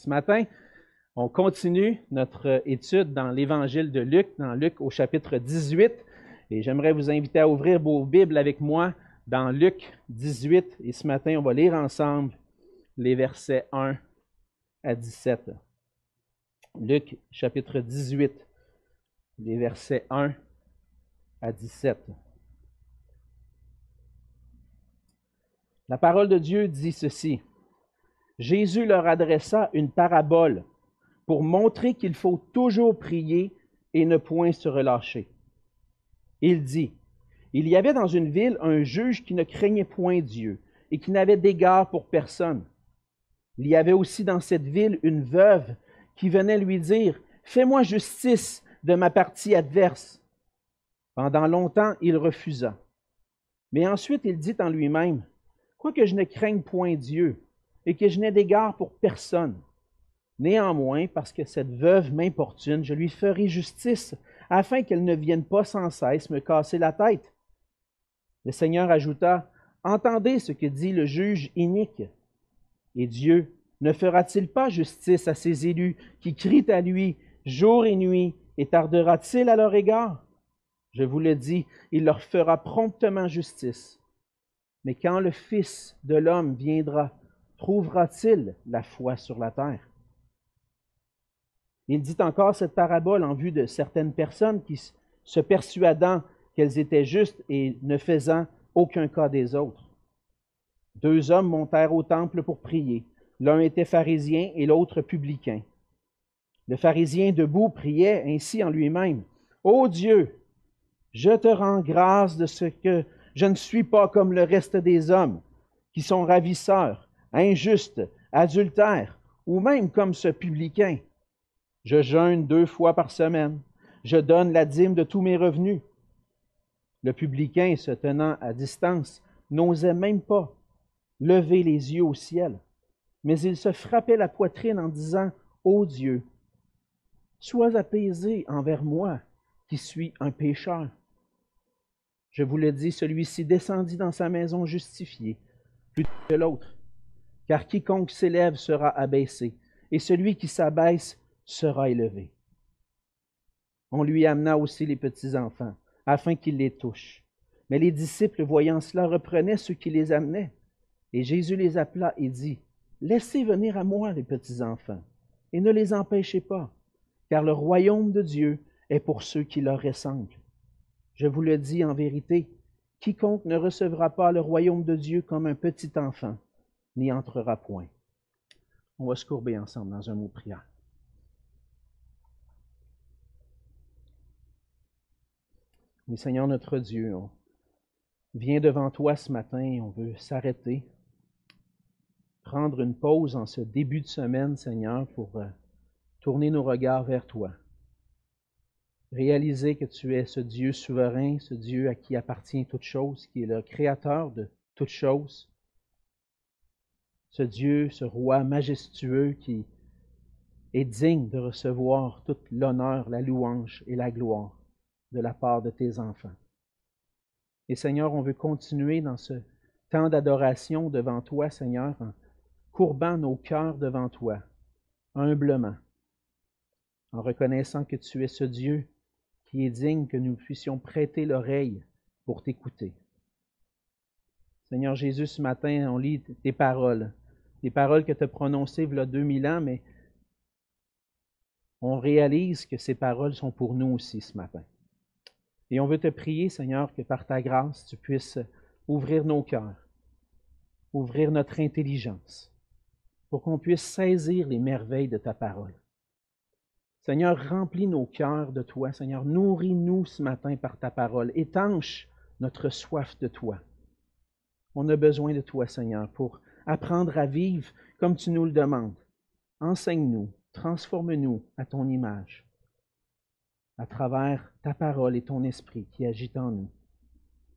Ce matin, on continue notre étude dans l'évangile de Luc, dans Luc au chapitre 18. Et j'aimerais vous inviter à ouvrir vos Bibles avec moi dans Luc 18. Et ce matin, on va lire ensemble les versets 1 à 17. Luc chapitre 18, les versets 1 à 17. La parole de Dieu dit ceci. Jésus leur adressa une parabole pour montrer qu'il faut toujours prier et ne point se relâcher. Il dit, Il y avait dans une ville un juge qui ne craignait point Dieu et qui n'avait d'égard pour personne. Il y avait aussi dans cette ville une veuve qui venait lui dire, Fais-moi justice de ma partie adverse. Pendant longtemps, il refusa. Mais ensuite, il dit en lui-même, Quoique je ne craigne point Dieu, et que je n'ai d'égard pour personne. Néanmoins, parce que cette veuve m'importune, je lui ferai justice, afin qu'elle ne vienne pas sans cesse me casser la tête. Le Seigneur ajouta, Entendez ce que dit le juge inique. Et Dieu ne fera-t-il pas justice à ses élus qui crient à lui jour et nuit, et tardera-t-il à leur égard? Je vous le dis, il leur fera promptement justice. Mais quand le Fils de l'homme viendra, trouvera-t-il la foi sur la terre? Il dit encore cette parabole en vue de certaines personnes qui, se persuadant qu'elles étaient justes et ne faisant aucun cas des autres. Deux hommes montèrent au temple pour prier. L'un était pharisien et l'autre publicain. Le pharisien debout priait ainsi en lui-même. Ô Dieu, je te rends grâce de ce que je ne suis pas comme le reste des hommes, qui sont ravisseurs, injuste, adultère, ou même comme ce publicain. Je jeûne deux fois par semaine. Je donne la dîme de tous mes revenus. Le publicain, se tenant à distance, n'osait même pas lever les yeux au ciel, mais il se frappait la poitrine en disant, Ô Dieu, sois apaisé envers moi, qui suis un pécheur. Je vous le dis, celui-ci descendit dans sa maison justifié, plutôt que l'autre car quiconque s'élève sera abaissé, et celui qui s'abaisse sera élevé. On lui amena aussi les petits-enfants, afin qu'ils les touchent. Mais les disciples, voyant cela, reprenaient ceux qui les amenaient. Et Jésus les appela et dit, Laissez venir à moi les petits-enfants, et ne les empêchez pas, car le royaume de Dieu est pour ceux qui leur ressemblent. Je vous le dis en vérité, quiconque ne recevra pas le royaume de Dieu comme un petit enfant n'y entrera point. On va se courber ensemble dans un mot prière. Oui, Seigneur notre Dieu, on vient devant toi ce matin, on veut s'arrêter, prendre une pause en ce début de semaine, Seigneur, pour euh, tourner nos regards vers toi. Réaliser que tu es ce Dieu souverain, ce Dieu à qui appartient toute chose, qui est le créateur de toutes choses, ce Dieu, ce roi majestueux qui est digne de recevoir toute l'honneur, la louange et la gloire de la part de tes enfants. Et Seigneur, on veut continuer dans ce temps d'adoration devant toi, Seigneur, en courbant nos cœurs devant toi, humblement, en reconnaissant que tu es ce Dieu qui est digne que nous puissions prêter l'oreille pour t'écouter. Seigneur Jésus, ce matin, on lit tes paroles des paroles que tu as prononcées il y a 2000 ans, mais on réalise que ces paroles sont pour nous aussi ce matin. Et on veut te prier, Seigneur, que par ta grâce, tu puisses ouvrir nos cœurs, ouvrir notre intelligence, pour qu'on puisse saisir les merveilles de ta parole. Seigneur, remplis nos cœurs de toi. Seigneur, nourris-nous ce matin par ta parole. Étanche notre soif de toi. On a besoin de toi, Seigneur, pour apprendre à vivre comme tu nous le demandes. Enseigne-nous, transforme-nous à ton image, à travers ta parole et ton esprit qui agit en nous.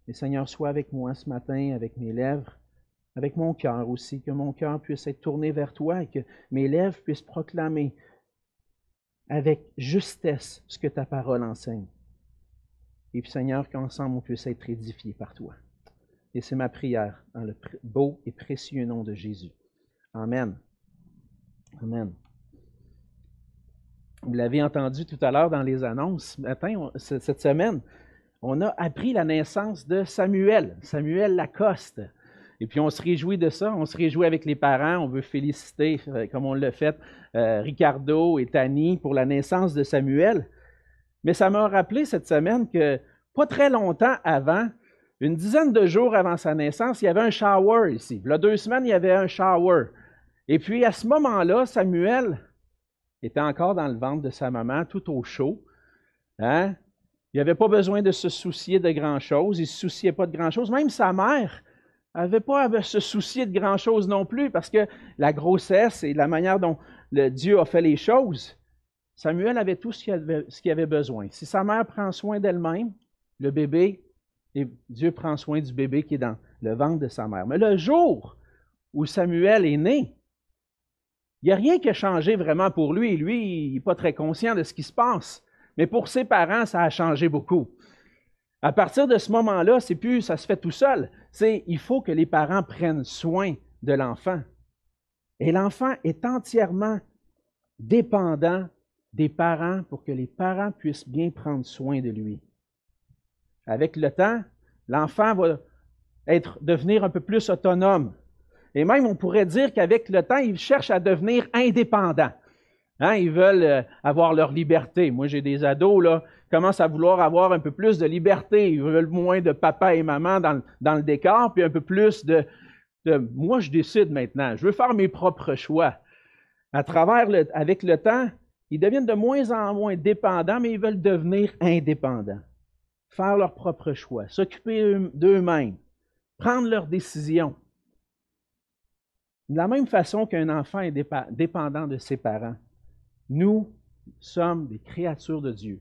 Et Seigneur, sois avec moi ce matin, avec mes lèvres, avec mon cœur aussi, que mon cœur puisse être tourné vers toi et que mes lèvres puissent proclamer avec justesse ce que ta parole enseigne. Et puis Seigneur, qu'ensemble on puisse être édifiés par toi. Et c'est ma prière dans le beau et précieux nom de Jésus. Amen. Amen. Vous l'avez entendu tout à l'heure dans les annonces, cette semaine, on a appris la naissance de Samuel, Samuel Lacoste. Et puis on se réjouit de ça, on se réjouit avec les parents, on veut féliciter, euh, comme on l'a fait, euh, Ricardo et Tani pour la naissance de Samuel. Mais ça m'a rappelé cette semaine que pas très longtemps avant, une dizaine de jours avant sa naissance, il y avait un shower ici. Il deux semaines, il y avait un shower. Et puis à ce moment-là, Samuel était encore dans le ventre de sa maman, tout au chaud. Hein? Il n'avait pas besoin de se soucier de grand-chose. Il ne se souciait pas de grand-chose. Même sa mère n'avait pas à se soucier de grand-chose non plus, parce que la grossesse et la manière dont Dieu a fait les choses, Samuel avait tout ce qu'il avait, besoin. Si sa mère prend soin d'elle-même, le bébé, Dieu prend soin du bébé qui est dans le ventre de sa mère. Mais le jour où Samuel est né, il n'y a rien qui a changé vraiment pour lui. Lui, il n'est pas très conscient de ce qui se passe. Mais pour ses parents, ça a changé beaucoup. À partir de ce moment-là, c'est plus ça se fait tout seul. C'est il faut que les parents prennent soin de l'enfant. Et l'enfant est entièrement dépendant des parents pour que les parents puissent bien prendre soin de lui. Avec le temps, l'enfant va devenir un peu plus autonome. Et même, on pourrait dire qu'avec le temps, ils cherchent à devenir indépendants. Hein, ils veulent euh, avoir leur liberté. Moi, j'ai des ados, là, commencent à vouloir avoir un peu plus de liberté. Ils veulent moins de papa et maman dans, le décor, puis un peu plus de, moi, je décide maintenant. Je veux faire mes propres choix. À travers avec le temps, ils deviennent de moins en moins dépendants, mais ils veulent devenir indépendants. Faire leurs propres choix, s'occuper d'eux-mêmes, prendre leurs décisions. De la même façon qu'un enfant est dépendant de ses parents, nous sommes des créatures de Dieu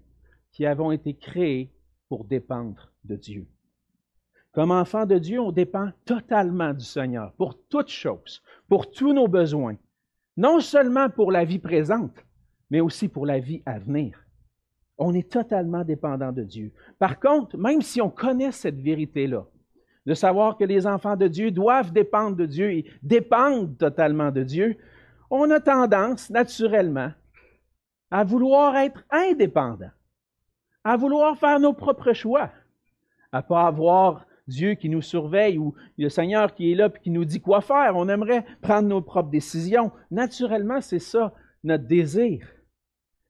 qui avons été créées pour dépendre de Dieu. Comme enfants de Dieu, on dépend totalement du Seigneur pour toutes choses, pour tous nos besoins, non seulement pour la vie présente, mais aussi pour la vie à venir. On est totalement dépendant de Dieu. Par contre, même si on connaît cette vérité-là, de savoir que les enfants de Dieu doivent dépendre de Dieu et dépendent totalement de Dieu, on a tendance, naturellement, à vouloir être indépendant, à vouloir faire nos propres choix, à pas avoir Dieu qui nous surveille ou le Seigneur qui est là et qui nous dit quoi faire. On aimerait prendre nos propres décisions. Naturellement, c'est ça notre désir.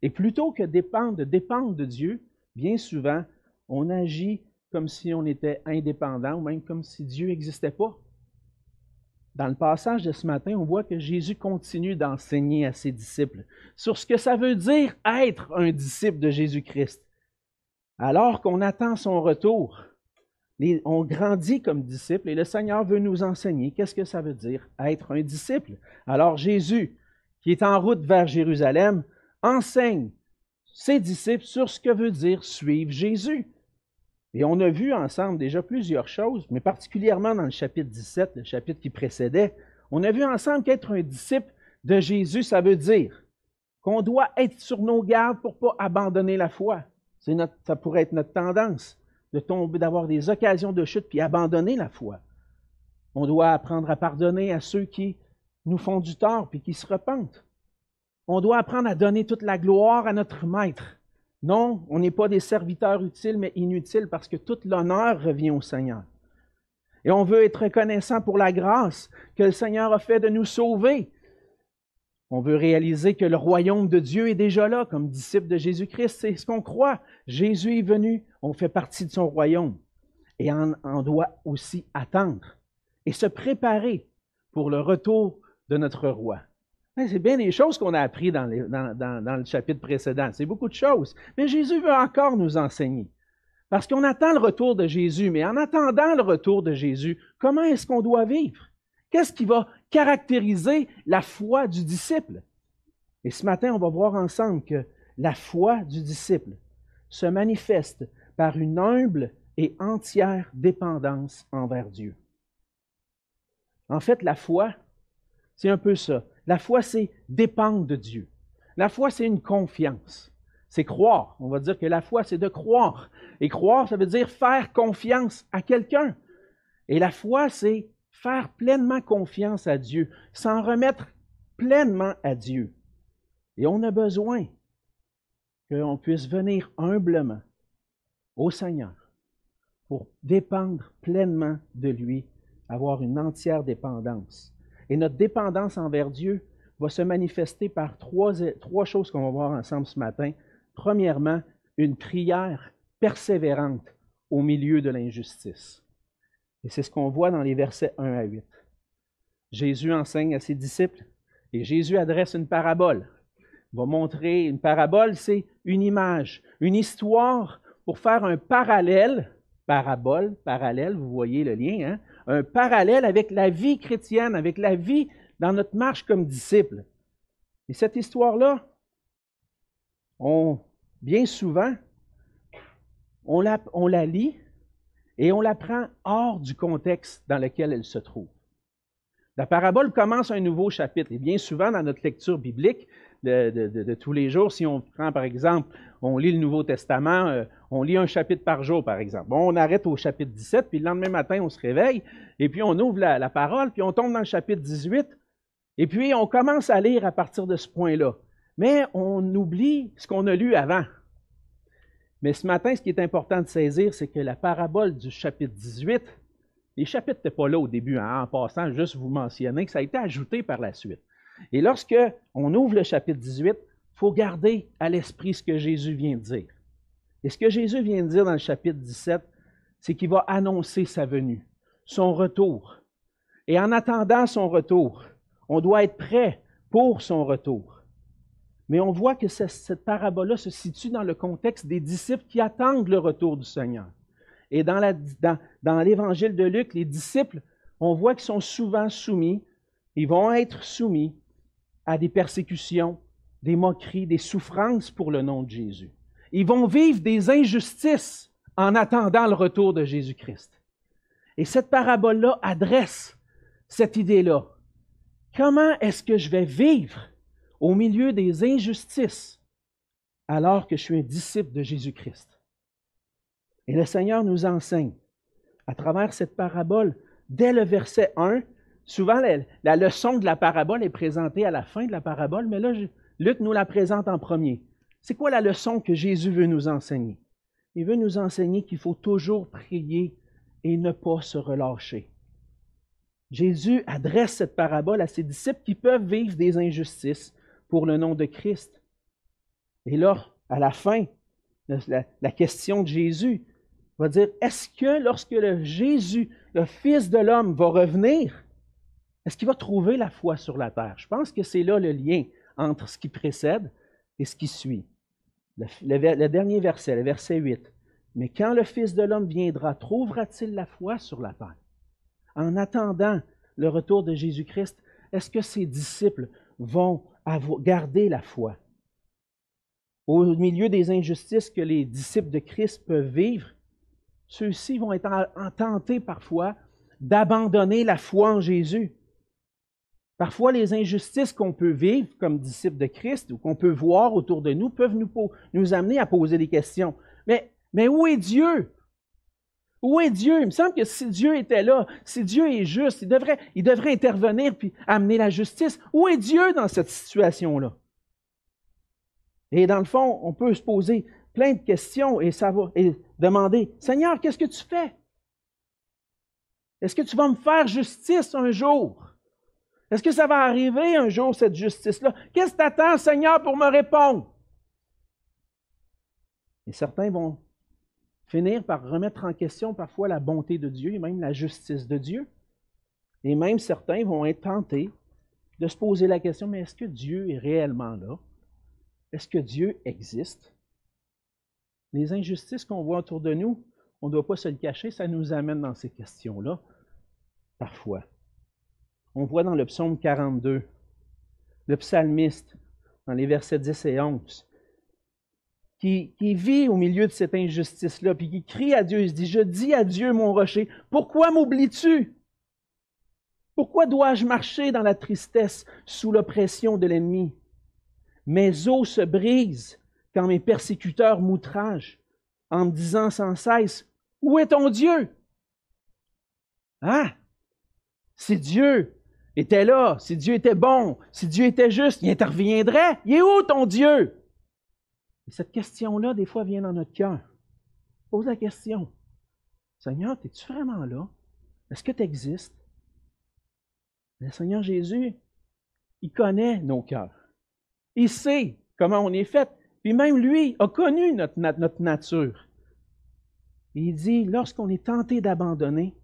Et plutôt que dépendre, de dépendre de Dieu, bien souvent, on agit comme si on était indépendant ou même comme si Dieu n'existait pas. Dans le passage de ce matin, on voit que Jésus continue d'enseigner à ses disciples sur ce que ça veut dire être un disciple de Jésus-Christ. Alors qu'on attend son retour, on grandit comme disciple et le Seigneur veut nous enseigner qu'est-ce que ça veut dire être un disciple. Alors Jésus, qui est en route vers Jérusalem, enseigne ses disciples sur ce que veut dire suivre Jésus. Et on a vu ensemble déjà plusieurs choses, mais particulièrement dans le chapitre 17, le chapitre qui précédait, on a vu ensemble qu'être un disciple de Jésus, ça veut dire qu'on doit être sur nos gardes pour ne pas abandonner la foi. Ça pourrait être notre tendance de tomber, d'avoir des occasions de chute puis abandonner la foi. On doit apprendre à pardonner à ceux qui nous font du tort puis qui se repentent. On doit apprendre à donner toute la gloire à notre Maître. Non, on n'est pas des serviteurs utiles, mais inutiles parce que tout l'honneur revient au Seigneur. Et on veut être reconnaissant pour la grâce que le Seigneur a fait de nous sauver. On veut réaliser que le royaume de Dieu est déjà là comme disciple de Jésus-Christ. C'est ce qu'on croit. Jésus est venu, on fait partie de son royaume. Et on, on doit aussi attendre et se préparer pour le retour de notre roi. C'est bien des choses qu'on a appris dans, le chapitre précédent. C'est beaucoup de choses. Mais Jésus veut encore nous enseigner. Parce qu'on attend le retour de Jésus, mais en attendant le retour de Jésus, comment est-ce qu'on doit vivre? Qu'est-ce qui va caractériser la foi du disciple? Et ce matin, on va voir ensemble que la foi du disciple se manifeste par une humble et entière dépendance envers Dieu. En fait, la foi, c'est un peu ça. La foi, c'est dépendre de Dieu. La foi, c'est une confiance. C'est croire. On va dire que la foi, c'est de croire. Et croire, ça veut dire faire confiance à quelqu'un. Et la foi, c'est faire pleinement confiance à Dieu, s'en remettre pleinement à Dieu. Et on a besoin qu'on puisse venir humblement au Seigneur pour dépendre pleinement de lui, avoir une entière dépendance. Et notre dépendance envers Dieu va se manifester par trois, choses qu'on va voir ensemble ce matin. Premièrement, une prière persévérante au milieu de l'injustice. Et c'est ce qu'on voit dans les versets 1 à 8. Jésus enseigne à ses disciples et Jésus adresse une parabole. Il va montrer une parabole, c'est une image, une histoire pour faire un parallèle, parabole, parallèle, vous voyez le lien, hein? Un parallèle avec la vie chrétienne, avec la vie dans notre marche comme disciples. Et cette histoire-là, bien souvent, on la lit et on la prend hors du contexte dans lequel elle se trouve. La parabole commence un nouveau chapitre. Et bien souvent, dans notre lecture biblique de, tous les jours, si on prend par exemple, on lit le Nouveau Testament, euh, on lit un chapitre par jour, par exemple. on arrête au chapitre 17, puis le lendemain matin, on se réveille, et puis on ouvre la, parole, puis on tombe dans le chapitre 18, et puis on commence à lire à partir de ce point-là. Mais on oublie ce qu'on a lu avant. Mais ce matin, ce qui est important de saisir, c'est que la parabole du chapitre 18, les chapitres n'étaient pas là au début, hein, en passant, juste vous mentionner que ça a été ajouté par la suite. Et lorsque on ouvre le chapitre 18, il faut garder à l'esprit ce que Jésus vient de dire. Et ce que Jésus vient de dire dans le chapitre 17, c'est qu'il va annoncer sa venue, son retour. Et en attendant son retour, on doit être prêt pour son retour. Mais on voit que cette parabole-là se situe dans le contexte des disciples qui attendent le retour du Seigneur. Et dans, l'évangile de Luc, les disciples, on voit qu'ils sont souvent soumis, ils vont être soumis à des persécutions, des moqueries, des souffrances pour le nom de Jésus. Ils vont vivre des injustices en attendant le retour de Jésus-Christ. Et cette parabole-là adresse cette idée-là. Comment est-ce que je vais vivre au milieu des injustices alors que je suis un disciple de Jésus-Christ? Et le Seigneur nous enseigne à travers cette parabole, dès le verset 1, souvent la, leçon de la parabole est présentée à la fin de la parabole, mais là, Luc nous la présente en premier. C'est quoi la leçon que Jésus veut nous enseigner? Il veut nous enseigner qu'il faut toujours prier et ne pas se relâcher. Jésus adresse cette parabole à ses disciples qui peuvent vivre des injustices pour le nom de Christ. Et là, à la fin, la question de Jésus, va dire, est-ce que lorsque Jésus, le Fils de l'homme, va revenir, est-ce qu'il va trouver la foi sur la terre? Je pense que c'est là le lien entre ce qui précède et ce qui suit. Le, dernier verset, le verset 8. Mais quand le Fils de l'homme viendra, trouvera-t-il la foi sur la terre? En attendant le retour de Jésus-Christ, est-ce que ses disciples vont garder la foi? Au milieu des injustices que les disciples de Christ peuvent vivre, ceux-ci vont être tentés parfois d'abandonner la foi en Jésus. Parfois, les injustices qu'on peut vivre comme disciples de Christ ou qu'on peut voir autour de nous peuvent nous, amener à poser des questions. Mais, où est Dieu? Où est Dieu? Il me semble que si Dieu était là, si Dieu est juste, il devrait, intervenir puis amener la justice. Où est Dieu dans cette situation-là? Et dans le fond, on peut se poser plein de questions et demander, Seigneur, qu'est-ce que tu fais? Est-ce que tu vas me faire justice un jour? Est-ce que ça va arriver un jour, cette justice-là? Qu'est-ce que tu attends, Seigneur, pour me répondre? Et certains vont finir par remettre en question parfois la bonté de Dieu et même la justice de Dieu. Et même certains vont être tentés de se poser la question, mais est-ce que Dieu est réellement là? Est-ce que Dieu existe? Les injustices qu'on voit autour de nous, on ne doit pas se le cacher, ça nous amène dans ces questions-là, parfois. On voit dans le psaume 42, le psalmiste, dans les versets 10 et 11, qui, qui vit au milieu de cette injustice-là, puis qui crie à Dieu, il se dit, je dis à Dieu, mon rocher, pourquoi m'oublies-tu? Pourquoi dois-je marcher dans la tristesse sous l'oppression de l'ennemi? Mes os se brisent quand mes persécuteurs m'outragent en me disant sans cesse, Où est ton Dieu? Ah! Si Dieu était là, si Dieu était bon, si Dieu était juste, il interviendrait. Il est où ton Dieu? cette question-là, des fois, vient dans notre cœur. Pose la question. Seigneur, es-tu vraiment là? Est-ce que tu existes? Le Seigneur Jésus, il connaît nos cœurs. Il sait comment on est fait. Puis même lui a connu notre, notre nature. il dit, lorsqu'on est tenté d'abandonner,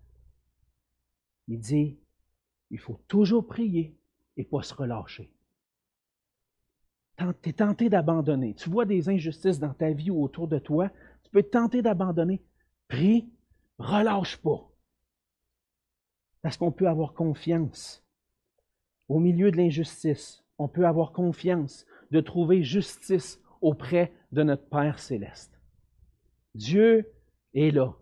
il dit, il faut toujours prier et pas se relâcher. Tu es tenté d'abandonner. Tu vois des injustices dans ta vie ou autour de toi. Tu peux être tenté d'abandonner. Prie, relâche pas. Parce qu'on peut avoir confiance. Au milieu de l'injustice, on peut avoir confiance de trouver justice auprès de notre Père céleste. Dieu est là.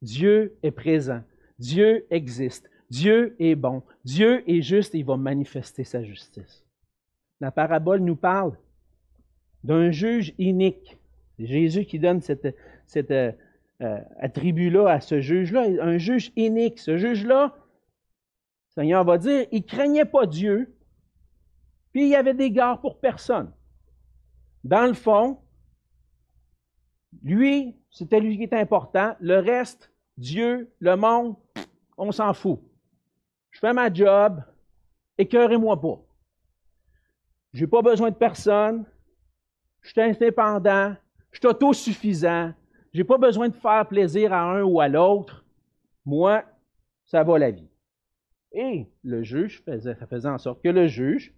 Dieu est présent. Dieu existe. Dieu est bon. Dieu est juste et il va manifester sa justice. La parabole nous parle d'un juge inique. C'est Jésus qui donne cet euh, euh, attribut-là à ce juge-là, un juge inique. Ce juge-là, le Seigneur va dire, il ne craignait pas Dieu, puis il y avait des gardes pour personne. Dans le fond, lui, c'était lui qui était important. Le reste, Dieu, le monde, on s'en fout. Je fais ma job, écœurez-moi pas. Je n'ai pas besoin de personne. Je suis indépendant. Je suis autosuffisant. Je n'ai pas besoin de faire plaisir à un ou à l'autre. Moi, ça va la vie. Et le juge faisait, en sorte que le juge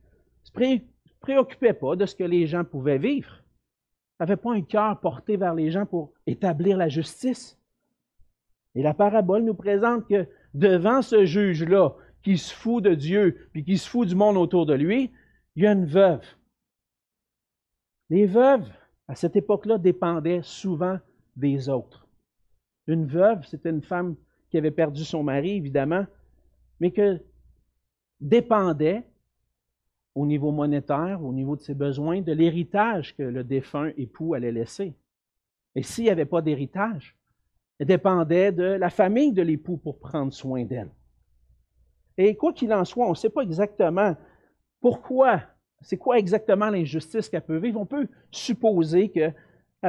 ne se préoccupait pas de ce que les gens pouvaient vivre. Il n'avait pas un cœur porté vers les gens pour établir la justice. Et la parabole nous présente que devant ce juge-là, qui se fout de Dieu, puis qui se fout du monde autour de lui, il y a une veuve. Les veuves, à cette époque-là, dépendaient souvent des autres. Une veuve, c'était une femme qui avait perdu son mari, évidemment, mais que dépendait au niveau monétaire, au niveau de ses besoins, de l'héritage que le défunt époux allait laisser. Et s'il n'y avait pas d'héritage, elle dépendait de la famille de l'époux pour prendre soin d'elle. Et quoi qu'il en soit, on ne sait pas exactement pourquoi, c'est quoi exactement l'injustice qu'elle peut vivre. On peut supposer qu'elle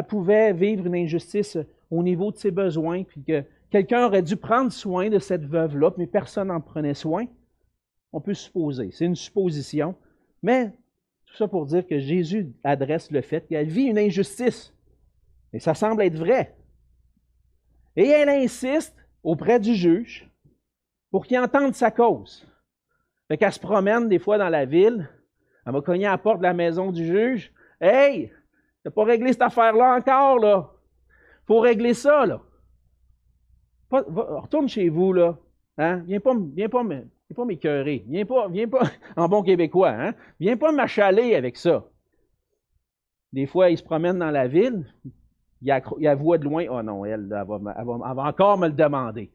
pouvait vivre une injustice au niveau de ses besoins, puis que quelqu'un aurait dû prendre soin de cette veuve-là, mais personne n'en prenait soin. On peut supposer. C'est une supposition. Mais tout ça pour dire que Jésus adresse le fait qu'elle vit une injustice. Et ça semble être vrai. Et elle insiste auprès du juge pour qu'il entende sa cause. Fait qu'elle se promène des fois dans la ville, elle va cogner à la porte de la maison du juge. Hey, t'as pas réglé cette affaire-là encore, là. Faut régler ça, là. retourne chez vous, là. Hein? Viens pas, viens pas, viens pas m'écœurer. Viens pas, viens pas, en bon québécois, hein? Viens pas m'achaler avec ça. Des fois, il se promène dans la ville, il a, voix de loin. Oh non, elle, elle, va, encore me le demander.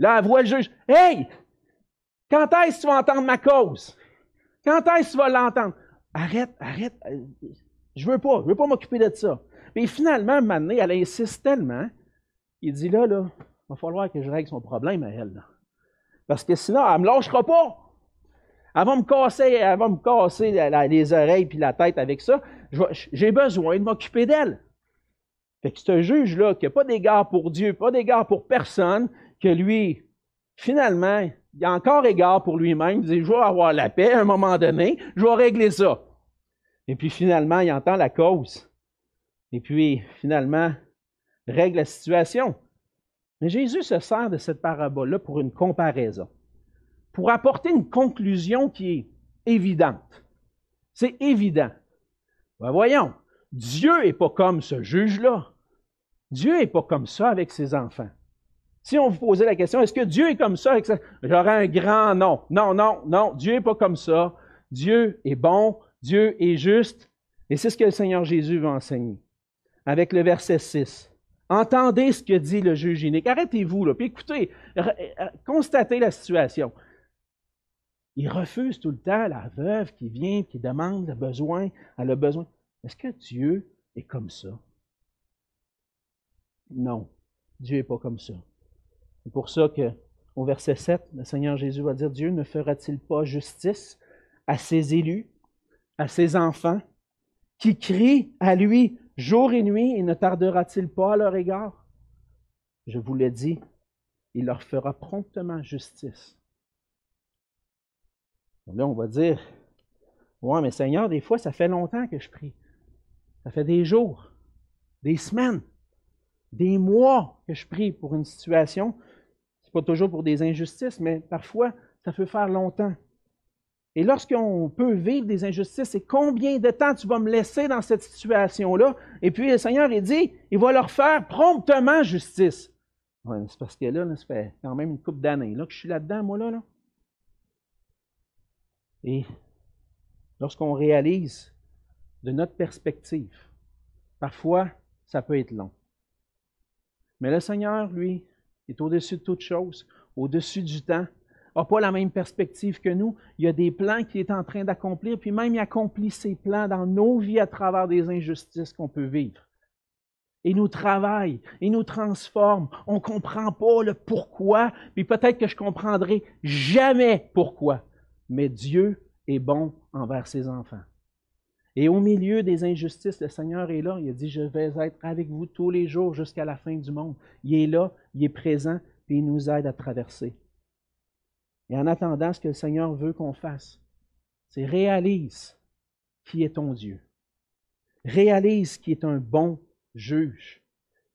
Là, elle voit le juge. Hey! Quand est-ce que tu vas entendre ma cause? Quand est-ce que tu vas l'entendre? Arrête, arrête. Je veux pas, je veux pas m'occuper de ça. Mais finalement, maintenant, elle insiste tellement. Il dit là, là, il va falloir que je règle son problème à elle. Parce que sinon, elle ne me lâchera pas. Elle va me casser, elle les oreilles puis la tête avec ça. J'ai besoin de m'occuper d'elle. Fait que ce juge-là, qui n'a pas d'égard pour Dieu, pas d'égard pour personne, que lui, finalement, il a encore égard pour lui-même, il dit, je vais avoir la paix à un moment donné, je vais régler ça. Et puis finalement, il entend la cause. Et puis finalement, règle la situation. Mais Jésus se sert de cette parabole-là pour une comparaison, pour apporter une conclusion qui est évidente. C'est évident. Ben voyons, Dieu n'est pas comme ce juge-là. Dieu n'est pas comme ça avec ses enfants. Si on vous posait la question, est-ce que Dieu est comme ça? J'aurais un grand non. Non, non, non, Dieu n'est pas comme ça. Dieu est bon, Dieu est juste. Et c'est ce que le Seigneur Jésus veut enseigner. Avec le verset 6. Entendez ce que dit le juge unique. Arrêtez-vous, là, puis écoutez, constatez la situation. Il refuse tout le temps la veuve qui vient, qui demande le besoin, elle a besoin. Est-ce que Dieu est comme ça? Non, Dieu n'est pas comme ça. C'est pour ça que au verset 7, le Seigneur Jésus va dire, Dieu ne fera-t-il pas justice à ses élus, à ses enfants, qui crient à lui jour et nuit, et ne tardera-t-il pas à leur égard? Je vous l'ai dit, il leur fera promptement justice. Là, on va dire, ouais, mais Seigneur, des fois, ça fait longtemps que je prie. Ça fait des jours, des semaines, des mois que je prie pour une situation. C'est pas toujours pour des injustices, mais parfois, ça peut faire longtemps. Et lorsqu'on peut vivre des injustices, c'est combien de temps tu vas me laisser dans cette situation-là? Et puis le Seigneur, il dit, il va leur faire promptement justice. c'est parce que là, ça fait quand même une couple d'années là, que je suis là-dedans, moi, là. Et lorsqu'on réalise de notre perspective, parfois, ça peut être long. Mais le Seigneur, lui, est au-dessus de toute chose, au-dessus du temps, n'a pas la même perspective que nous. Il y a des plans qu'il est en train d'accomplir, puis même il accomplit ses plans dans nos vies à travers des injustices qu'on peut vivre. Il nous travaille, il nous transforme. On ne comprend pas le pourquoi, puis peut-être que je comprendrai jamais pourquoi. Mais Dieu est bon envers ses enfants. Et au milieu des injustices, le Seigneur est là. Il a dit, je vais être avec vous tous les jours jusqu'à la fin du monde. Il est là, il est présent, puis il nous aide à traverser. Et en attendant, ce que le Seigneur veut qu'on fasse, c'est réalise qui est ton Dieu. Réalise qui est un bon juge,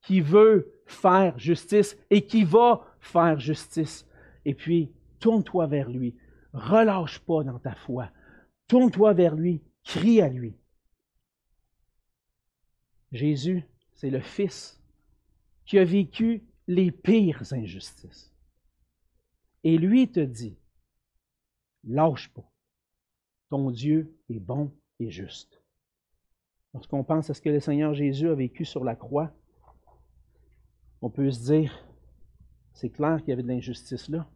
qui veut faire justice et qui va faire justice. Et puis, tourne-toi vers lui. Relâche pas dans ta foi. Tourne-toi vers lui. Crie à lui. Jésus, c'est le Fils qui a vécu les pires injustices. Et lui te dit, lâche pas. Ton Dieu est bon et juste. Lorsqu'on pense à ce que le Seigneur Jésus a vécu sur la croix, on peut se dire, c'est clair qu'il y avait de l'injustice là.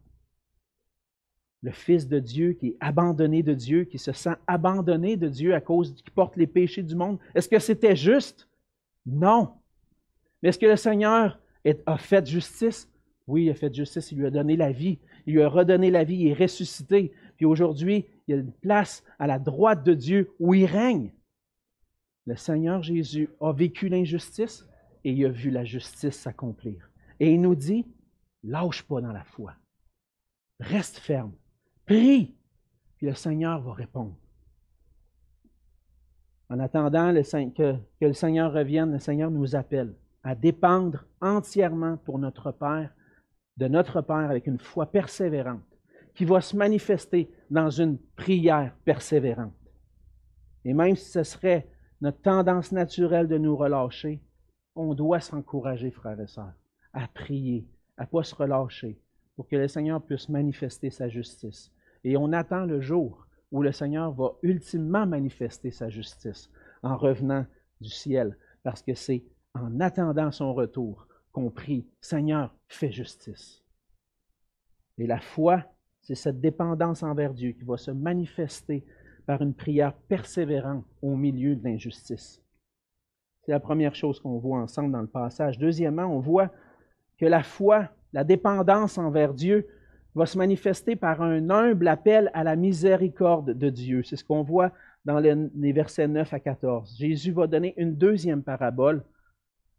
Le Fils de Dieu qui est abandonné de Dieu, qui se sent abandonné de Dieu à cause qu'il porte les péchés du monde. Est-ce que c'était juste? Non. Mais est-ce que le Seigneur a fait justice? Oui, il a fait justice, il lui a donné la vie il lui a redonné la vie, il est ressuscité. Puis aujourd'hui, il y a une place à la droite de Dieu où il règne. Le Seigneur Jésus a vécu l'injustice et il a vu la justice s'accomplir. Et il nous dit, lâche pas dans la foi. Reste ferme. Prie. Puis le Seigneur va répondre. En attendant que, que le Seigneur revienne, le Seigneur nous appelle à dépendre entièrement pour notre Père de notre Père avec une foi persévérante, qui va se manifester dans une prière persévérante. Et même si ce serait notre tendance naturelle de nous relâcher, on doit s'encourager, frères et sœurs, à prier, à ne pas se relâcher, pour que le Seigneur puisse manifester sa justice. Et on attend le jour où le Seigneur va ultimement manifester sa justice en revenant du ciel, parce que c'est en attendant son retour qu'on prie, Seigneur, fais justice. Et la foi, c'est cette dépendance envers Dieu qui va se manifester par une prière persévérante au milieu de l'injustice. C'est la première chose qu'on voit ensemble dans le passage. Deuxièmement, on voit que la foi, la dépendance envers Dieu, va se manifester par un humble appel à la miséricorde de Dieu. C'est ce qu'on voit dans les versets 9 à 14. Jésus va donner une deuxième parabole.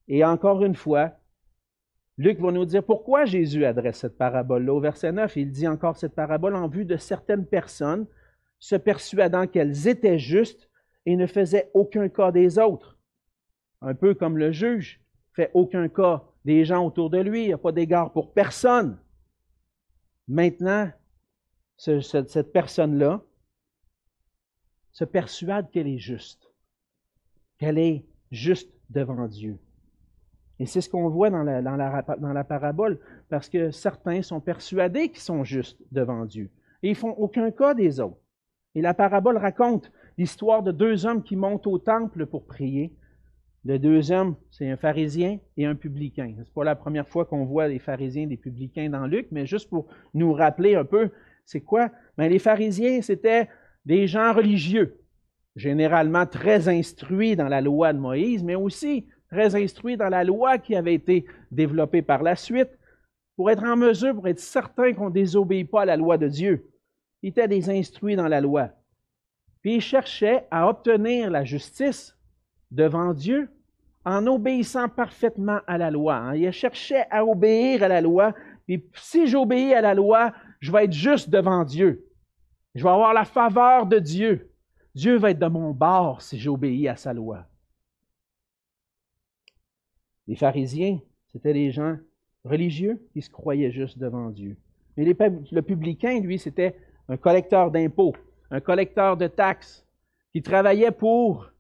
Et encore une fois, Luc va nous dire pourquoi Jésus adresse cette parabole-là. Au verset 9, il dit encore cette parabole en vue de certaines personnes se persuadant qu'elles étaient justes et ne faisaient aucun cas des autres. Un peu comme le juge fait aucun cas des gens autour de lui, il n'y a pas d'égard pour personne. Maintenant, cette personne-là se persuade qu'elle est juste, qu'elle est juste devant Dieu. Et c'est ce qu'on voit dans la, parabole, parce que certains sont persuadés qu'ils sont justes devant Dieu. Et ils font aucun cas des autres. Et la parabole raconte l'histoire de deux hommes qui montent au temple pour prier. Les deux hommes, c'est un pharisien et un publicain. Ce n'est pas la première fois qu'on voit les pharisiens et les publicains dans Luc, mais juste pour nous rappeler un peu, c'est quoi? Ben, les pharisiens, c'était des gens religieux, généralement très instruits dans la loi de Moïse, mais aussi très instruits dans la loi qui avait été développée par la suite, pour être en mesure, pour être certain qu'on ne désobéit pas à la loi de Dieu. Ils étaient des instruits dans la loi. Puis ils cherchaient à obtenir la justice devant Dieu en obéissant parfaitement à la loi. Hein. Il cherchait à obéir à la loi. Et si j'obéis à la loi, je vais être juste devant Dieu. Je vais avoir la faveur de Dieu. Dieu va être de mon bord si j'obéis à sa loi. Les pharisiens, c'était des gens religieux qui se croyaient juste devant Dieu. Mais le publicain, lui, c'était un collecteur d'impôts, un collecteur de taxes, qui travaillait pour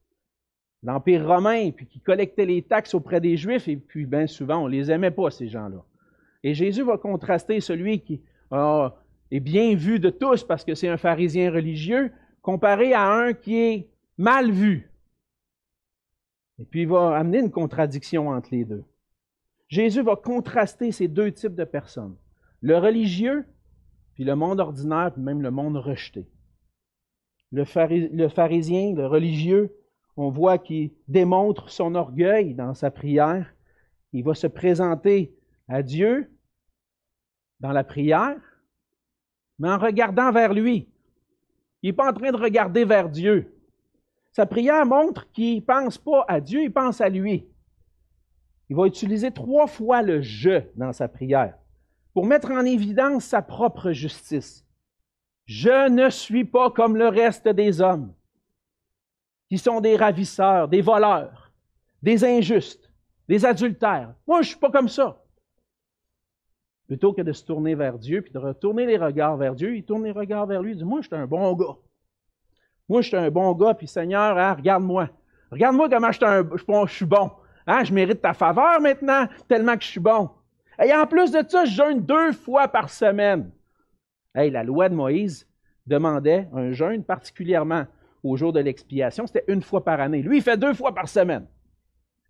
l'Empire romain, puis qui collectait les taxes auprès des Juifs, et puis bien souvent, on ne les aimait pas, ces gens-là. Et Jésus va contraster celui qui est bien vu de tous parce que c'est un pharisien religieux, comparé à un qui est mal vu. Et puis il va amener une contradiction entre les deux. Jésus va contraster ces deux types de personnes. Le religieux, puis le monde ordinaire, puis même le monde rejeté. Le, pharisien, le religieux, on voit qu'il démontre son orgueil dans sa prière. Il va se présenter à Dieu dans la prière, mais en regardant vers lui. Il n'est pas en train de regarder vers Dieu. Sa prière montre qu'il ne pense pas à Dieu, il pense à lui. Il va utiliser trois fois le je dans sa prière pour mettre en évidence sa propre justice. Je ne suis pas comme le reste des hommes, qui sont des ravisseurs, des voleurs, des injustes, des adultères. Moi, je ne suis pas comme ça. Plutôt que de se tourner vers Dieu, puis de retourner les regards vers Dieu, il tourne les regards vers lui, il dit, moi, je suis un bon gars. Moi, je suis un bon gars, puis Seigneur, hein, regarde-moi. Regarde-moi comment je, suis bon. Hein, je mérite ta faveur maintenant, tellement que je suis bon. Et en plus de ça, je jeûne deux fois par semaine. Hey, la loi de Moïse demandait un jeûne particulièrement au jour de l'expiation. C'était une fois par année. Lui, il fait deux fois par semaine.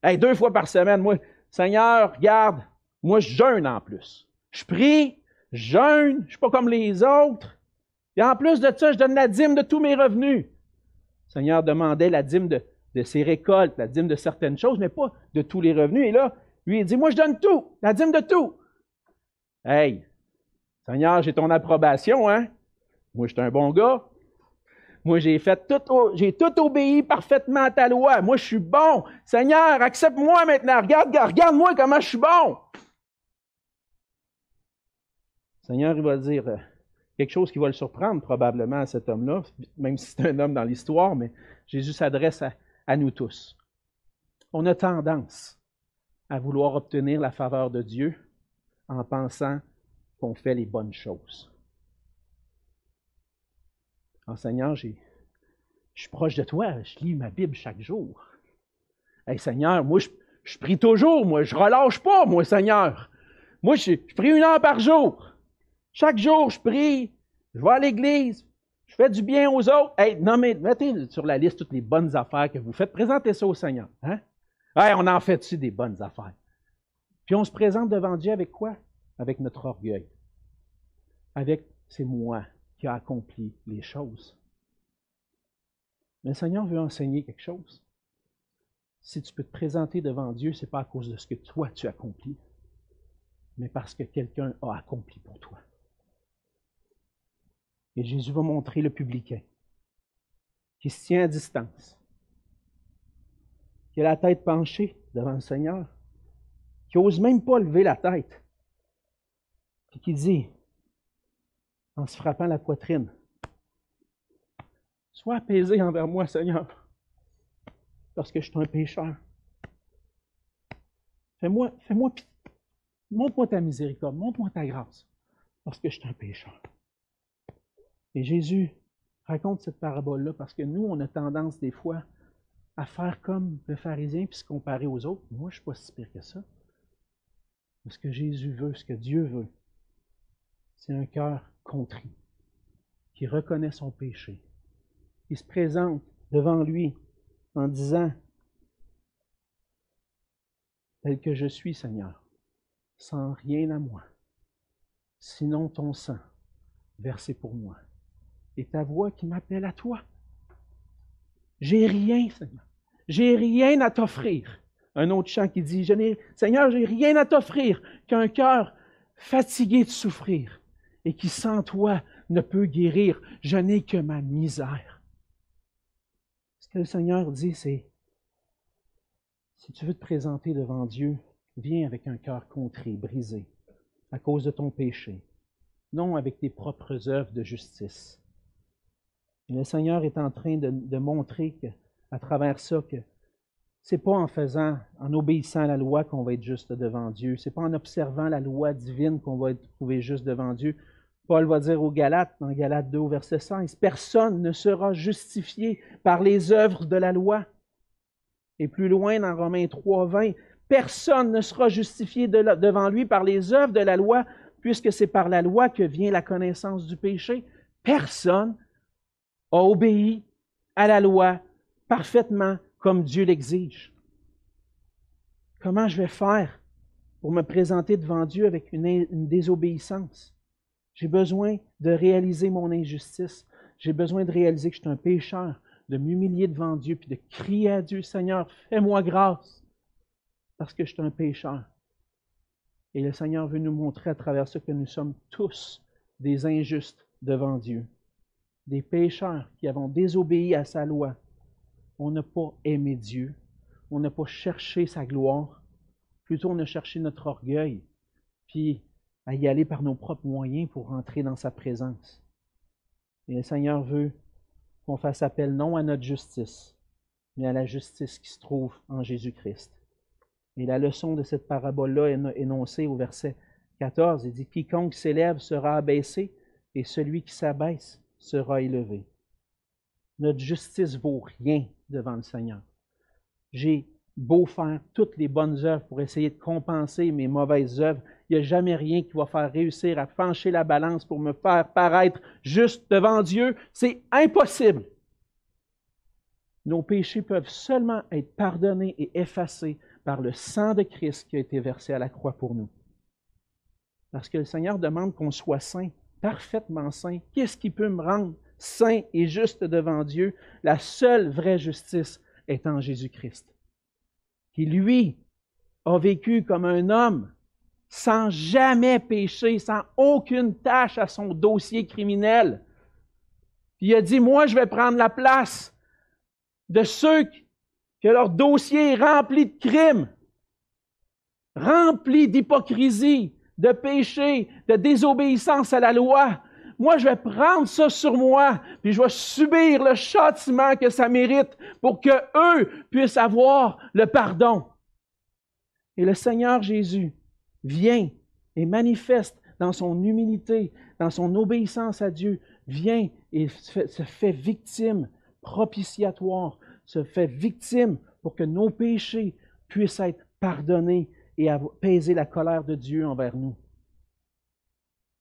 Hey, deux fois par semaine. Moi, Seigneur, regarde, moi, je jeûne en plus. Je prie, je jeûne, je ne suis pas comme les autres. Et en plus de ça, je donne la dîme de tous mes revenus. Seigneur demandait la dîme de, ses récoltes, la dîme de certaines choses, mais pas de tous les revenus. Et là, lui, il dit, moi, je donne tout, la dîme de tout. Hey, Seigneur, j'ai ton approbation, hein? Moi, je suis un bon gars. Moi, j'ai tout obéi parfaitement à ta loi. Moi, je suis bon. Seigneur, accepte-moi maintenant. Regarde, regarde-moi comment je suis bon. Seigneur, il va dire, euh, quelque chose qui va le surprendre probablement à cet homme-là, même si c'est un homme dans l'histoire, mais Jésus s'adresse à, nous tous. On a tendance à vouloir obtenir la faveur de Dieu en pensant qu'on fait les bonnes choses. En Seigneur, je suis proche de toi, je lis ma Bible chaque jour. Hey, Seigneur, moi, je, prie toujours, moi, je relâche pas, moi, Seigneur. Moi, je prie une heure par jour. Chaque jour, je prie, je vais à l'église, je fais du bien aux autres. Non, mais mettez sur la liste toutes les bonnes affaires que vous faites. Présentez ça au Seigneur. Hein? On en fait-tu des bonnes affaires? Puis on se présente devant Dieu avec quoi? Avec notre orgueil. Avec c'est moi qui a accompli les choses. Mais le Seigneur veut enseigner quelque chose. Si tu peux te présenter devant Dieu, ce n'est pas à cause de ce que toi tu accomplis, mais parce que quelqu'un a accompli pour toi. Et Jésus va montrer le publicain qui se tient à distance, qui a la tête penchée devant le Seigneur, qui n'ose même pas lever la tête, et qui dit, en se frappant la poitrine, Sois apaisé envers moi, Seigneur, parce que je suis un pécheur. Fais-moi, fais-moi, montre-moi ta miséricorde, montre-moi ta grâce, parce que je suis un pécheur. Et Jésus raconte cette parabole-là parce que nous, on a tendance des fois à faire comme le pharisien puis se comparer aux autres. Moi, je ne suis pas si pire que ça. ce que Jésus veut, ce que Dieu veut, c'est un cœur contrit, qui reconnaît son péché, qui se présente devant lui en disant, tel que je suis, Seigneur, sans rien à moi, sinon ton sang versé pour moi et ta voix qui m'appelle à toi. J'ai rien, Seigneur. J'ai rien à t'offrir. Un autre chant qui dit, je Seigneur, j'ai rien à t'offrir qu'un cœur fatigué de souffrir et qui sans toi ne peut guérir. Je n'ai que ma misère. Ce que le Seigneur dit, c'est, Si tu veux te présenter devant Dieu, viens avec un cœur contrit, brisé, à cause de ton péché, non avec tes propres œuvres de justice. Et le Seigneur est en train de, de montrer que, à travers ça que c'est pas en faisant, en obéissant à la loi qu'on va être juste devant Dieu. C'est pas en observant la loi divine qu'on va être trouvé juste devant Dieu. Paul va dire aux Galates, dans Galates 2 au verset 16, Personne ne sera justifié par les œuvres de la loi. Et plus loin, dans Romains 3, 20, Personne ne sera justifié devant lui par les œuvres de la loi, puisque c'est par la loi que vient la connaissance du péché. Personne a obéi à la loi parfaitement comme Dieu l'exige. Comment je vais faire pour me présenter devant Dieu avec une, désobéissance? J'ai besoin de réaliser mon injustice. J'ai besoin de réaliser que je suis un pécheur, de m'humilier devant Dieu, puis de crier à Dieu, Seigneur, fais-moi grâce, parce que je suis un pécheur. Et le Seigneur veut nous montrer à travers ça que nous sommes tous des injustes devant Dieu, des pécheurs qui avons désobéi à sa loi, on n'a pas aimé Dieu, on n'a pas cherché sa gloire, plutôt on a cherché notre orgueil, puis à y aller par nos propres moyens pour rentrer dans sa présence. Et le Seigneur veut qu'on fasse appel non à notre justice, mais à la justice qui se trouve en Jésus-Christ. Et la leçon de cette parabole-là est énoncée au verset 14. Il dit, Quiconque s'élève sera abaissé, et celui qui s'abaisse sera élevé. Notre justice vaut rien devant le Seigneur. J'ai beau faire toutes les bonnes œuvres pour essayer de compenser mes mauvaises œuvres, il n'y a jamais rien qui va faire réussir à pencher la balance pour me faire paraître juste devant Dieu. C'est impossible. Nos péchés peuvent seulement être pardonnés et effacés par le sang de Christ qui a été versé à la croix pour nous. Parce que le Seigneur demande qu'on soit saint, parfaitement saint. Qu'est-ce qui peut me rendre saint et juste devant Dieu, la seule vraie justice est en Jésus-Christ, qui lui a vécu comme un homme sans jamais pécher, sans aucune tâche à son dossier criminel. il a dit, moi je vais prendre la place de ceux que leur dossier est rempli de crimes, rempli d'hypocrisie, de péché, de désobéissance à la loi. Moi, je vais prendre ça sur moi, puis je vais subir le châtiment que ça mérite pour que eux puissent avoir le pardon. Et le Seigneur Jésus vient et manifeste dans son humilité, dans son obéissance à Dieu, vient et se fait victime, propitiatoire, se fait victime pour que nos péchés puissent être pardonnés et apaiser la colère de Dieu envers nous.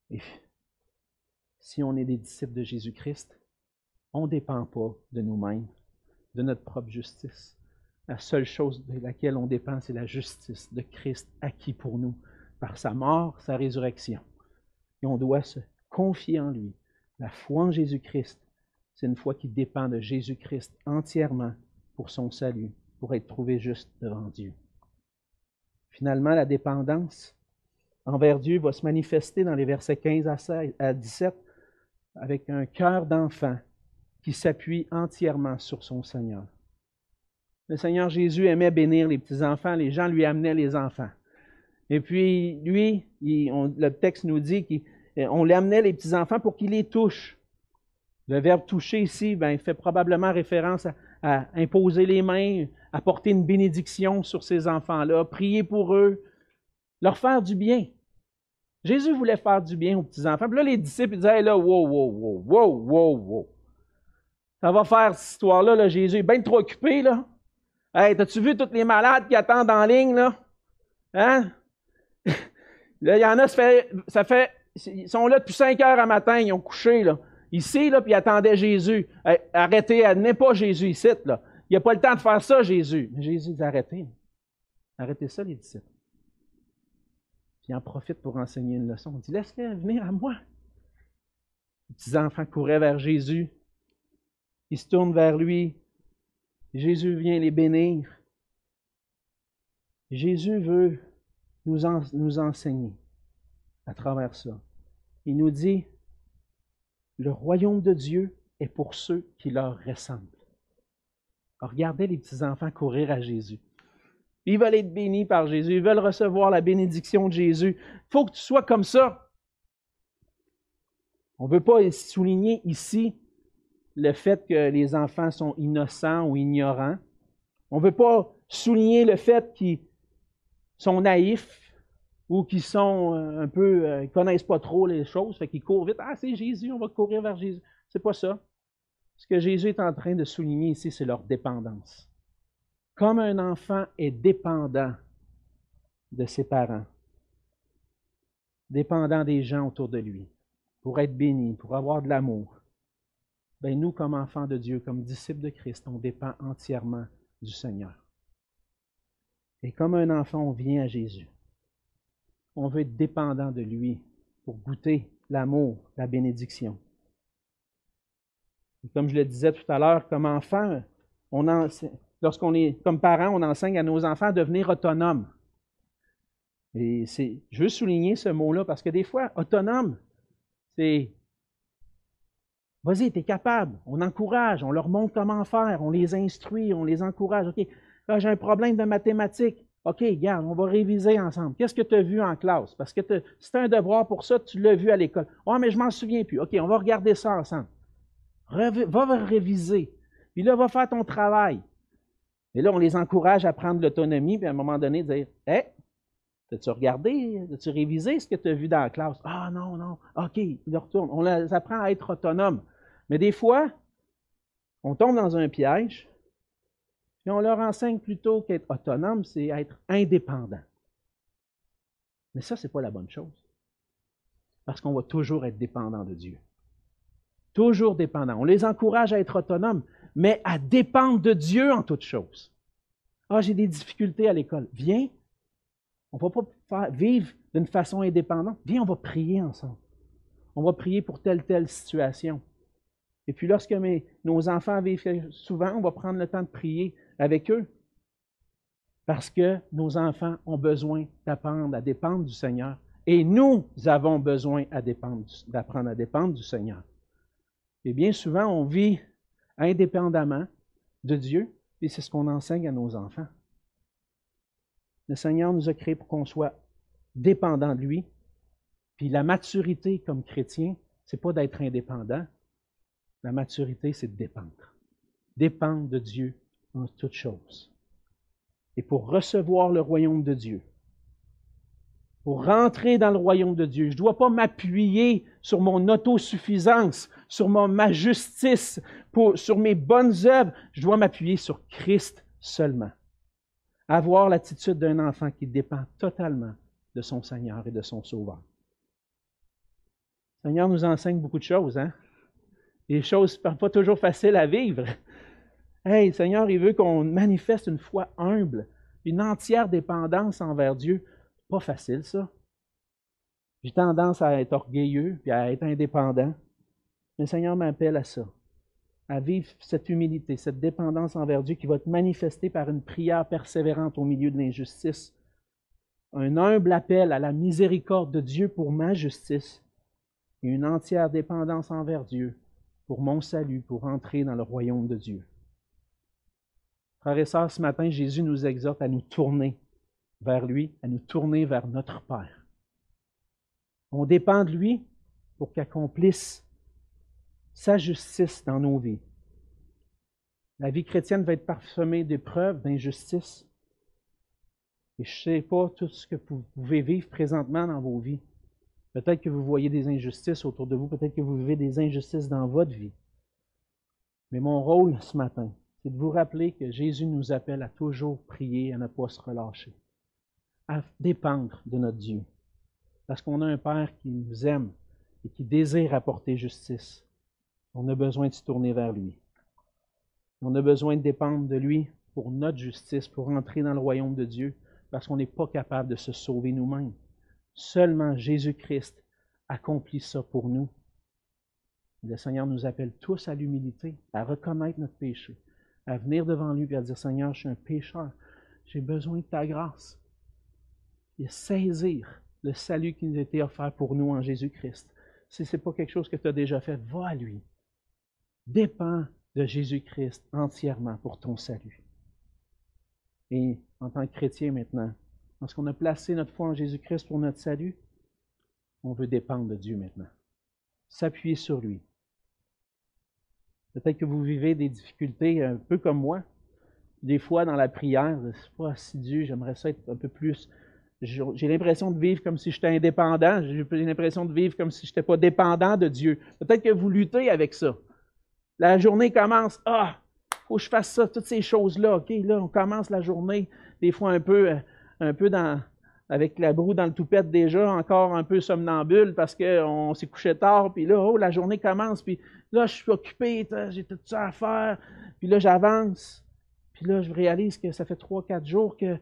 Et si on est des disciples de Jésus-Christ, on ne dépend pas de nous-mêmes, de notre propre justice. La seule chose de laquelle on dépend, c'est la justice de Christ acquis pour nous par sa mort, sa résurrection. Et on doit se confier en lui. La foi en Jésus-Christ, c'est une foi qui dépend de Jésus-Christ entièrement pour son salut, pour être trouvé juste devant Dieu. Finalement, la dépendance envers Dieu va se manifester dans les versets 15 à 17 avec un cœur d'enfant qui s'appuie entièrement sur son Seigneur. Le Seigneur Jésus aimait bénir les petits-enfants, les gens lui amenaient les enfants. Et puis, lui, le texte nous dit qu'on lui amenait les petits-enfants pour qu'il les touche. Le verbe toucher ici ben, fait probablement référence à, à, imposer les mains, apporter une bénédiction sur ces enfants-là, prier pour eux, leur faire du bien. Jésus voulait faire du bien aux petits-enfants. Puis là, les disciples disaient, hey, là, wow, wow, wow, wow, wow, wow. Ça va faire cette histoire-là, là, Jésus est bien trop occupé, là. Hey, t'as-tu vu tous les malades qui attendent en ligne, là? Hein? là, il y en a, ça fait, ils sont là depuis 5 heures à matin, ils ont couché, là. Ici, là, puis ils attendaient Jésus. arrêtez, n'est pas Jésus ici, là. Il n'y a pas le temps de faire ça, Jésus. Mais Jésus dit, arrêtez. Arrêtez ça, les disciples en profite pour enseigner une leçon. Il dit, laisse-les venir à moi. Les petits enfants couraient vers Jésus. Ils se tournent vers lui. Jésus vient les bénir. Jésus veut nous, nous enseigner à travers ça. Il nous dit, le royaume de Dieu est pour ceux qui leur ressemblent. regardez les petits enfants courir à Jésus. Ils veulent être bénis par Jésus. Ils veulent recevoir la bénédiction de Jésus. Il faut que tu sois comme ça. On ne veut pas souligner ici le fait que les enfants sont innocents ou ignorants. On ne veut pas souligner le fait qu'ils sont naïfs ou qu'ils sont euh, un peu, euh, connaissent pas trop les choses, fait qu'ils courent vite. Ah, c'est Jésus, on va courir vers Jésus. C'est pas ça. Ce que Jésus est en train de souligner ici, c'est leur dépendance. Comme un enfant est dépendant de ses parents, dépendant des gens autour de lui, pour être béni, pour avoir de l'amour, ben nous, comme enfants de Dieu, comme disciples de Christ, on dépend entièrement du Seigneur. Et comme un enfant, on vient à Jésus. On veut être dépendant de lui pour goûter l'amour, la bénédiction. comme je le disais tout à l'heure, comme enfant, on lorsqu'on est comme parent, on enseigne à nos enfants à devenir autonomes. Et c'est, je veux souligner ce mot-là parce que des fois, autonome, c'est Vas-y, tu es capable. On encourage, on leur montre comment faire, on les instruit, on les encourage. OK, là, j'ai un problème de mathématiques. OK, regarde, on va réviser ensemble. Qu'est-ce que tu as vu en classe? Parce que c'est un devoir pour ça, tu l'as vu à l'école. Oh, mais je m'en souviens plus. OK, on va regarder ça ensemble. va réviser. Puis là, va faire ton travail. Et là, on les encourage à prendre l'autonomie, puis à un moment donné, dire Hé, As-tu regardé, as-tu révisé ce que tu as vu dans la classe? Ah non, non. OK, il retourne. On les apprend à être autonomes. Mais des fois, on tombe dans un piège, et on leur enseigne plutôt qu'être autonome, c'est être indépendant. Mais ça, ce n'est pas la bonne chose. Parce qu'on va toujours être dépendant de Dieu. Toujours dépendant. On les encourage à être autonomes, mais à dépendre de Dieu en toutes choses. Ah, j'ai des difficultés à l'école. Viens. On ne va pas vivre d'une façon indépendante. Viens, on va prier ensemble. On va prier pour telle, telle situation. Et puis lorsque nos enfants vivent souvent, on va prendre le temps de prier avec eux. Parce que nos enfants ont besoin d'apprendre à dépendre du Seigneur. Et nous avons besoin d'apprendre à dépendre du Seigneur. Et bien souvent, on vit indépendamment de Dieu, et c'est ce qu'on enseigne à nos enfants. Le Seigneur nous a créés pour qu'on soit dépendant de lui. Puis la maturité comme chrétien, c'est pas d'être indépendant, la maturité, c'est de dépendre. Dépendre de Dieu en toutes choses. Et pour recevoir le royaume de Dieu, pour rentrer dans le royaume de Dieu, je ne dois pas m'appuyer sur mon autosuffisance, sur ma justice, sur mes bonnes œuvres. Je dois m'appuyer sur Christ seulement. Avoir l'attitude d'un enfant qui dépend totalement de son Seigneur et de son Sauveur. Le Seigneur nous enseigne beaucoup de choses, hein? les choses pas toujours faciles à vivre. Hey, Seigneur, il veut qu'on manifeste une foi humble, une entière dépendance envers Dieu. Pas facile, ça. J'ai tendance à être orgueilleux et à être indépendant. Mais le Seigneur m'appelle à ça, à vivre cette humilité, cette dépendance envers Dieu qui va être manifestée par une prière persévérante au milieu de l'injustice. Un humble appel à la miséricorde de Dieu pour ma justice et une entière dépendance envers Dieu pour mon salut, pour entrer dans le royaume de Dieu. Frères et sœurs, ce matin, Jésus nous exhorte à nous tourner vers lui, à nous tourner vers notre Père. On dépend de lui pour qu'il accomplisse sa justice dans nos vies. La vie chrétienne va être parsemée d'épreuves, d'injustices. Et je ne sais pas tout ce que vous pouvez vivre présentement dans vos vies. Peut-être que vous voyez des injustices autour de vous, peut-être que vous vivez des injustices dans votre vie. Mais mon rôle ce matin, c'est de vous rappeler que Jésus nous appelle à toujours prier, à ne pas se relâcher, à dépendre de notre Dieu. Parce qu'on a un Père qui nous aime et qui désire apporter justice. On a besoin de se tourner vers lui. On a besoin de dépendre de lui pour notre justice, pour entrer dans le royaume de Dieu, parce qu'on n'est pas capable de se sauver nous-mêmes. Seulement Jésus-Christ accomplit ça pour nous. Le Seigneur nous appelle tous à l'humilité, à reconnaître notre péché, à venir devant lui et à dire Seigneur, je suis un pécheur, j'ai besoin de ta grâce. Et saisir le salut qui nous a été offert pour nous en Jésus-Christ. Si ce n'est pas quelque chose que tu as déjà fait, va à lui. Dépends de Jésus-Christ entièrement pour ton salut. Et en tant que chrétien maintenant, lorsqu'on a placé notre foi en Jésus-Christ pour notre salut, on veut dépendre de Dieu maintenant. S'appuyer sur lui. Peut-être que vous vivez des difficultés un peu comme moi. Des fois, dans la prière, c'est pas assidu, j'aimerais ça être un peu plus. J'ai l'impression de vivre comme si j'étais indépendant. J'ai l'impression de vivre comme si je n'étais pas dépendant de Dieu. Peut-être que vous luttez avec ça. La journée commence. Ah, faut que je fasse ça, toutes ces choses-là. OK, là, on commence la journée, des fois un peu, euh, un peu dans, avec la broue dans le toupette déjà, encore un peu somnambule parce qu'on s'est couché tard, puis là, oh, la journée commence, puis là, je suis occupé, j'ai tout ça à faire, puis là, j'avance, puis là, je réalise que ça fait trois, quatre jours que,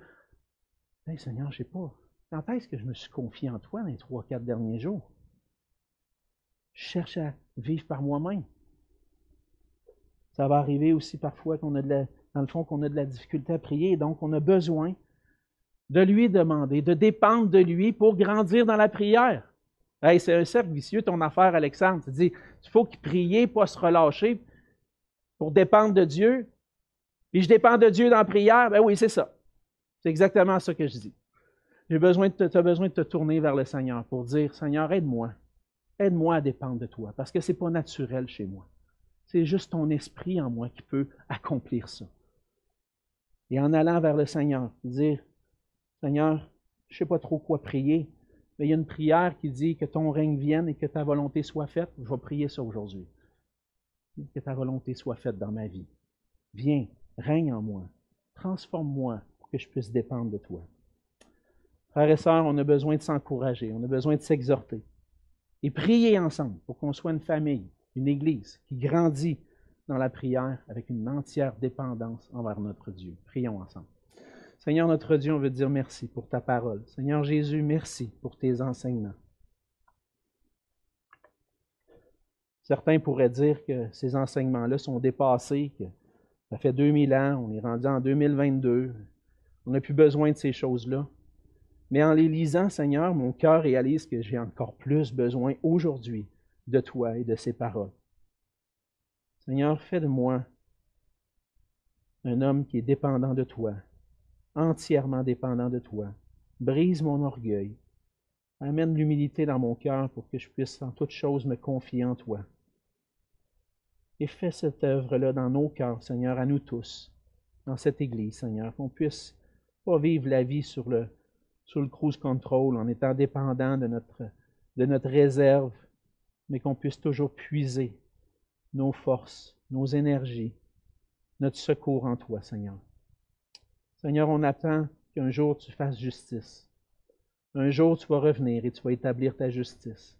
Seigneur, je sais pas, quand est-ce que je me suis confié en toi dans les trois, quatre derniers jours? Je cherche à vivre par moi-même. Ça va arriver aussi parfois qu'on a de la, dans le fond, qu'on a de la difficulté à prier, donc on a besoin de lui demander, de dépendre de lui pour grandir dans la prière. C'est un cercle vicieux ton affaire, Alexandre. Tu dis, il faut qu'il prie, pas se relâcher pour dépendre de Dieu. Puis je dépends de Dieu dans la prière. Ben oui, c'est ça. C'est exactement ça que je dis. Tu as besoin de te tourner vers le Seigneur pour dire, Seigneur, aide-moi. Aide-moi à dépendre de toi, parce que ce n'est pas naturel chez moi. C'est juste ton esprit en moi qui peut accomplir ça. Et en allant vers le Seigneur, dire, Seigneur, je ne sais pas trop quoi prier, mais il y a une prière qui dit que ton règne vienne et que ta volonté soit faite. Je vais prier ça aujourd'hui. Que ta volonté soit faite dans ma vie. Viens, règne en moi. Transforme-moi que je puisse dépendre de toi. Frères et sœurs, on a besoin de s'encourager, on a besoin de s'exhorter. Et prier ensemble pour qu'on soit une famille, une église qui grandit dans la prière avec une entière dépendance envers notre Dieu. Prions ensemble. Seigneur notre Dieu, on veut dire merci pour ta parole. Seigneur Jésus, merci pour tes enseignements. Certains pourraient dire que ces enseignements-là sont dépassés, que ça fait 2000 ans, on est rendu en 2022, on n'a plus besoin de ces choses-là. Mais en les lisant, Seigneur, mon cœur réalise que j'ai encore plus besoin aujourd'hui de toi et de ces paroles. Seigneur, fais de moi un homme qui est dépendant de toi, entièrement dépendant de toi. Brise mon orgueil. Amène l'humilité dans mon cœur pour que je puisse en toute chose me confier en toi. Et fais cette œuvre-là dans nos cœurs, Seigneur, à nous tous, dans cette Église, Seigneur, qu'on puisse pas vivre la vie sur le, sur le cruise control en étant dépendant de notre, de notre réserve, mais qu'on puisse toujours puiser nos forces, nos énergies, notre secours en toi, Seigneur. Seigneur, on attend qu'un jour tu fasses justice. Un jour tu vas revenir et tu vas établir ta justice.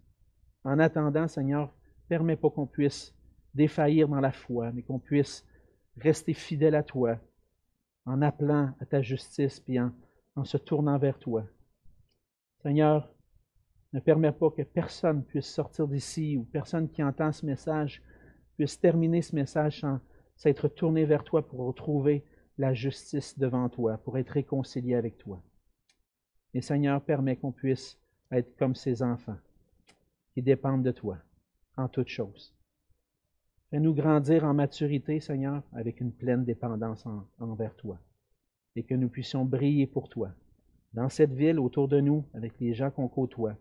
En attendant, Seigneur, permets pas qu'on puisse défaillir dans la foi, mais qu'on puisse rester fidèle à toi en appelant à ta justice puis en, se tournant vers toi. Seigneur, ne permets pas que personne puisse sortir d'ici ou personne qui entend ce message puisse terminer ce message sans s'être tourné vers toi pour retrouver la justice devant toi, pour être réconcilié avec toi. Et Seigneur, permet qu'on puisse être comme ces enfants qui dépendent de toi en toutes choses. Fais-nous grandir en maturité, Seigneur, avec une pleine dépendance envers toi, et que nous puissions briller pour toi, dans cette ville, autour de nous, avec les gens qu'on côtoie,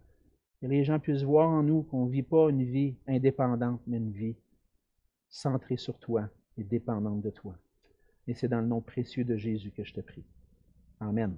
que les gens puissent voir en nous qu'on ne vit pas une vie indépendante, mais une vie centrée sur toi et dépendante de toi. Et c'est dans le nom précieux de Jésus que je te prie. Amen.